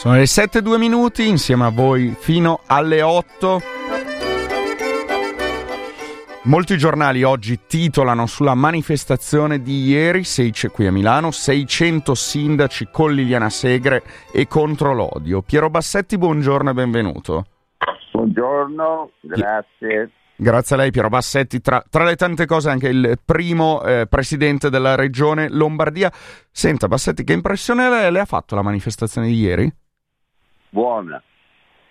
Sono le 7-2 minuti insieme a voi fino alle 8. Molti giornali oggi titolano sulla manifestazione di ieri, qui a Milano, 600 sindaci con Liliana Segre e contro l'odio. Piero Bassetti, buongiorno e benvenuto. Buongiorno, grazie. Grazie a lei Piero Bassetti, tra, tra le tante cose anche il primo eh, presidente della regione Lombardia. Senta Bassetti, che impressione le, le ha fatto la manifestazione di ieri? Buona,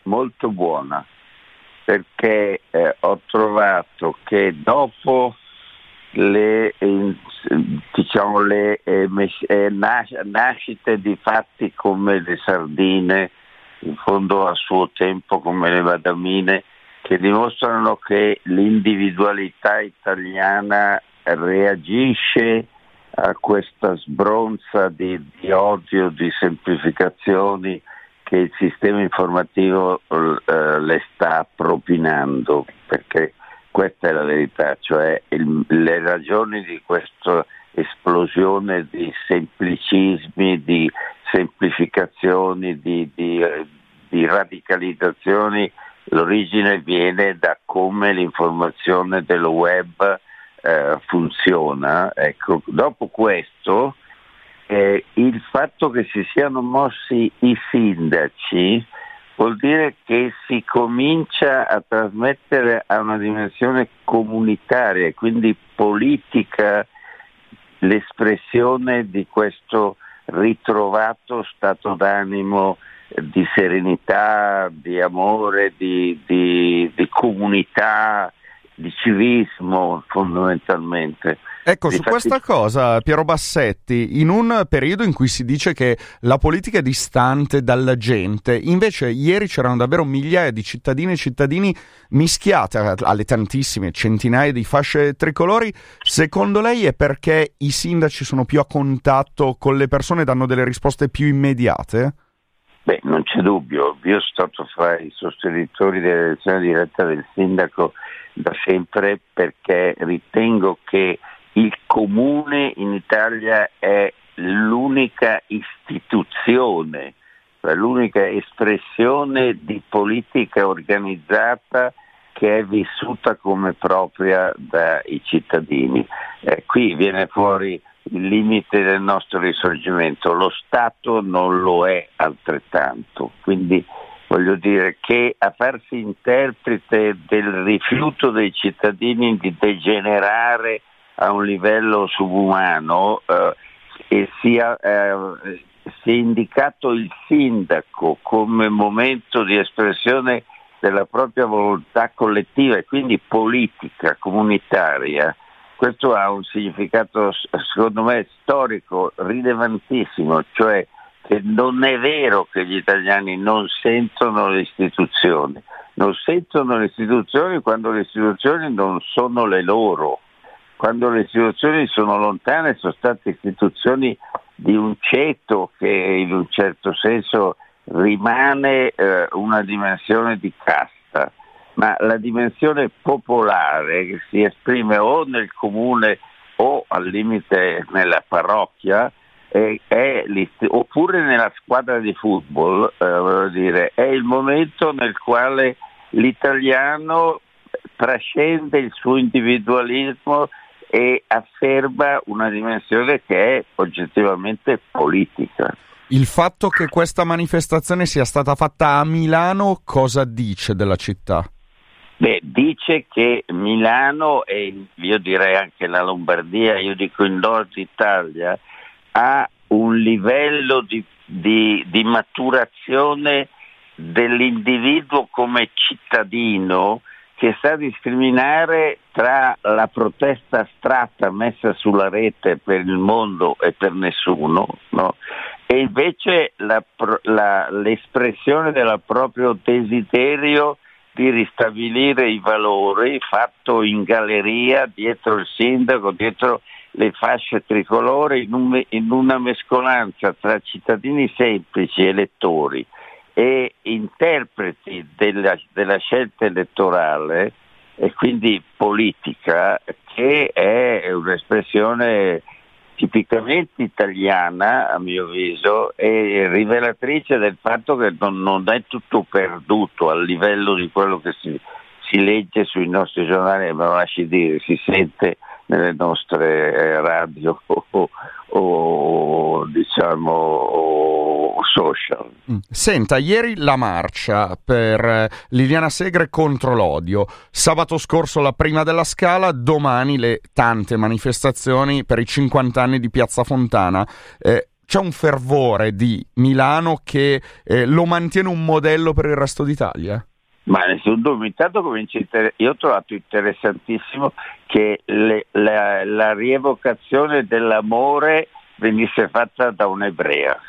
molto buona, perché eh, ho trovato che dopo le, diciamo, le eh, eh, nas- nascite di fatti come le sardine, in fondo a suo tempo come le vadamine, che dimostrano che l'individualità italiana reagisce a questa sbronza di, di odio, di semplificazioni che il sistema informativo eh, le sta propinando, perché questa è la verità, cioè il, le ragioni di questa esplosione di semplicismi, di semplificazioni, di, di, di radicalizzazioni, l'origine viene da come l'informazione del web eh, funziona. Ecco, dopo questo eh, il fatto che si siano mossi i sindaci vuol dire che si comincia a trasmettere a una dimensione comunitaria quindi politica l'espressione di questo ritrovato stato d'animo di serenità, di amore, di, di, di comunità, di civismo fondamentalmente. Ecco, su questa cosa, Piero Bassetti, in un periodo in cui si dice che la politica è distante dalla gente, invece ieri c'erano davvero migliaia di cittadine e cittadini mischiate alle tantissime centinaia di fasce tricolori, secondo lei è perché i sindaci sono più a contatto con le persone e danno delle risposte più immediate? Beh, non c'è dubbio, io sono stato fra i sostenitori dell'elezione diretta del sindaco da sempre perché ritengo che il comune in Italia è l'unica istituzione, cioè l'unica espressione di politica organizzata che è vissuta come propria dai cittadini. Eh, qui viene fuori il limite del nostro risorgimento, lo Stato non lo è altrettanto, quindi voglio dire che a farsi interprete del rifiuto dei cittadini di degenerare a un livello subumano eh, e sia, eh, si indicato il sindaco come momento di espressione della propria volontà collettiva e quindi politica, comunitaria, questo ha un significato secondo me storico rilevantissimo, cioè che non è vero che gli italiani non sentono le istituzioni, non sentono le istituzioni quando le istituzioni non sono le loro quando le istituzioni sono lontane sono state istituzioni di un ceto che in un certo senso rimane eh, una dimensione di casta, ma la dimensione popolare che si esprime o nel comune o al limite nella parrocchia è oppure nella squadra di football, eh, dire, è il momento nel quale l'italiano trascende il suo individualismo e afferma una dimensione che è oggettivamente politica. Il fatto che questa manifestazione sia stata fatta a Milano cosa dice della città? Beh, dice che Milano e io direi anche la Lombardia, io dico il nord Italia, ha un livello di, di, di maturazione dell'individuo come cittadino che sa discriminare tra la protesta astratta messa sulla rete per il mondo e per nessuno, no? e invece la, la, l'espressione del proprio desiderio di ristabilire i valori fatto in galleria dietro il sindaco, dietro le fasce tricolore, in, un, in una mescolanza tra cittadini semplici, elettori e interpreti della, della scelta elettorale e quindi politica che è un'espressione tipicamente italiana, a mio avviso, e rivelatrice del fatto che non, non, è tutto perduto a livello di quello che si, si legge sui nostri giornali, lo lasci dire, si sente nelle nostre eh, radio o, o diciamo social. Mm. Senta, ieri la marcia per eh, Liliana Segre contro l'odio, sabato scorso la prima della Scala, domani le tante manifestazioni per i 50 anni di Piazza Fontana. Eh, c'è un fervore di Milano che eh, lo mantiene un modello per il resto d'Italia? Ma nessun dubbio, intanto inter- io ho trovato interessantissimo che le, la, la, rievocazione dell'amore venisse fatta da un'ebrea,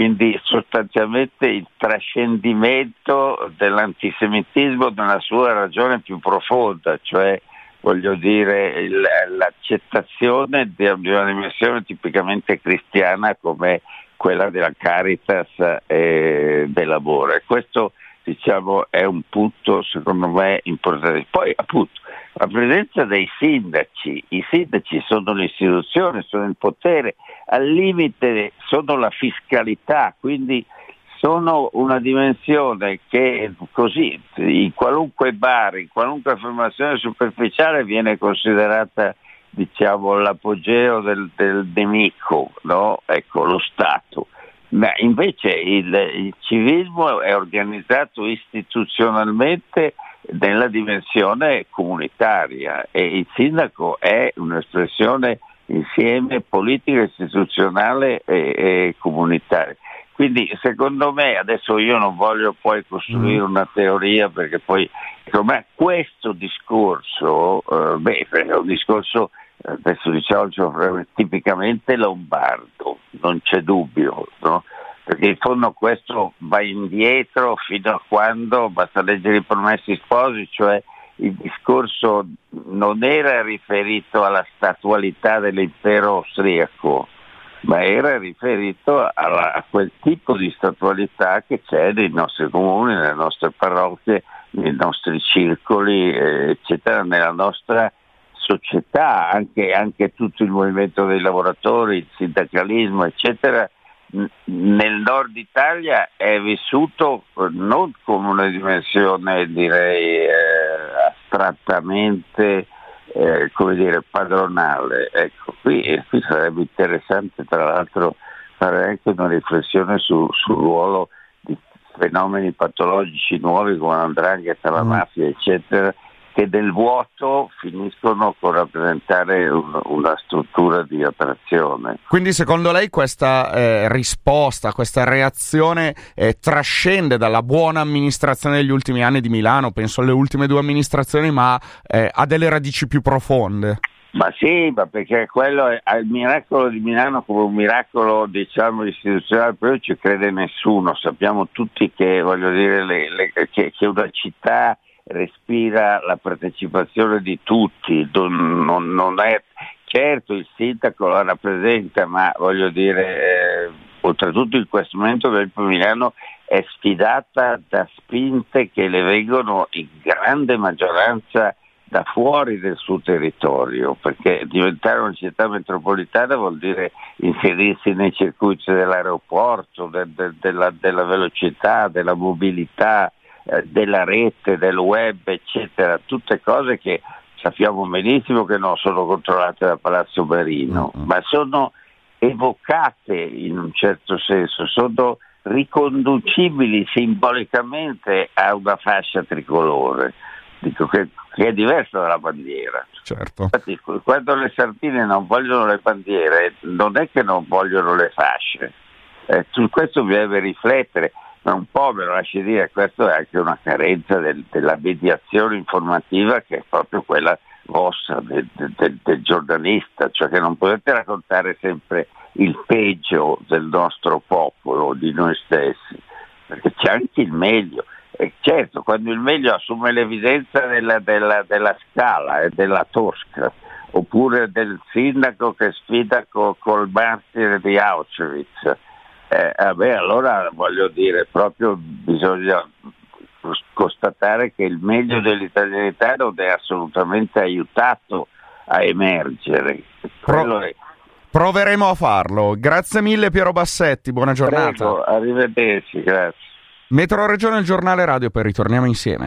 quindi sostanzialmente il trascendimento dell'antisemitismo nella sua ragione più profonda, cioè voglio dire l'accettazione di una dimensione tipicamente cristiana come quella della caritas e dell'amore. Questo diciamo, è un punto secondo me importante. Poi appunto la presenza dei sindaci, i sindaci sono l'istituzione, sono il potere, al limite sono la fiscalità, quindi sono una dimensione che così in qualunque bar, in qualunque affermazione superficiale viene considerata diciamo, l'apogeo del, del nemico, no? ecco, lo Stato. Ma invece il, il civismo è organizzato istituzionalmente nella dimensione comunitaria e il sindaco è un'espressione insieme politica, istituzionale e, e comunitaria. Quindi secondo me, adesso io non voglio poi costruire mm. una teoria perché poi secondo me questo discorso, eh, beh, è un discorso adesso diciamo tipicamente lombardo, non c'è dubbio, no? perché in fondo questo va indietro fino a quando, basta leggere i promessi sposi, cioè il discorso non era riferito alla statualità dell'impero austriaco, ma era riferito alla, a quel tipo di statualità che c'è nei nostri comuni, nelle nostre parrocchie, nei nostri circoli, eh, eccetera, nella nostra società, anche, anche tutto il movimento dei lavoratori, il sindacalismo, eccetera, nel nord Italia è vissuto non come una dimensione direi eh, astrattamente eh, come dire, padronale. Ecco, qui, qui, sarebbe interessante tra l'altro fare anche una riflessione su, sul ruolo di fenomeni patologici nuovi come l'andrangheta, la mm. mafia, eccetera, che del vuoto finiscono con rappresentare un, una struttura di attrazione. Quindi secondo lei questa eh, risposta, questa reazione eh, trascende dalla buona amministrazione degli ultimi anni di Milano, penso alle ultime due amministrazioni, ma eh, ha delle radici più profonde? Ma sì, ma perché quello è, il miracolo di Milano come un miracolo diciamo istituzionale, però ci crede nessuno, sappiamo tutti che, voglio dire, le, le, che, che una città respira la partecipazione di tutti, non, non è, certo il sindaco la rappresenta, ma voglio dire, eh, oltretutto in questo momento il Milano è sfidata da spinte che le vengono in grande maggioranza da fuori del suo territorio, perché diventare una città metropolitana vuol dire inserirsi nei circuiti dell'aeroporto, de, de, della, della velocità, della mobilità, eh, della rete, del web, eccetera, tutte cose che sappiamo benissimo che non sono controllate da Palazzo Berino, mm-hmm. ma sono evocate in un certo senso, sono riconducibili simbolicamente a una fascia tricolore, dico che, che è diversa dalla bandiera. Certo. Infatti, quando le sardine non vogliono le bandiere, non è che non vogliono le fasce, eh, su questo bisogna riflettere ma un po' me lo lasci dire, questa è anche una carenza del, della mediazione informativa che è proprio quella vostra del, del, del, giornalista, cioè che non potete raccontare sempre il peggio del nostro popolo, di noi stessi, perché c'è anche il meglio. E certo, quando il meglio assume l'evidenza della, della, della scala e della tosca, oppure del sindaco che sfida co, col martire di Auschwitz, eh, vabbè, allora voglio dire, proprio bisogna constatare che il meglio dell'italianità non è assolutamente aiutato a emergere. Pro- è... Proveremo a farlo. Grazie mille Piero Bassetti, buona giornata. Prego, arrivederci, grazie. Metro Regione il giornale radio, poi ritorniamo insieme.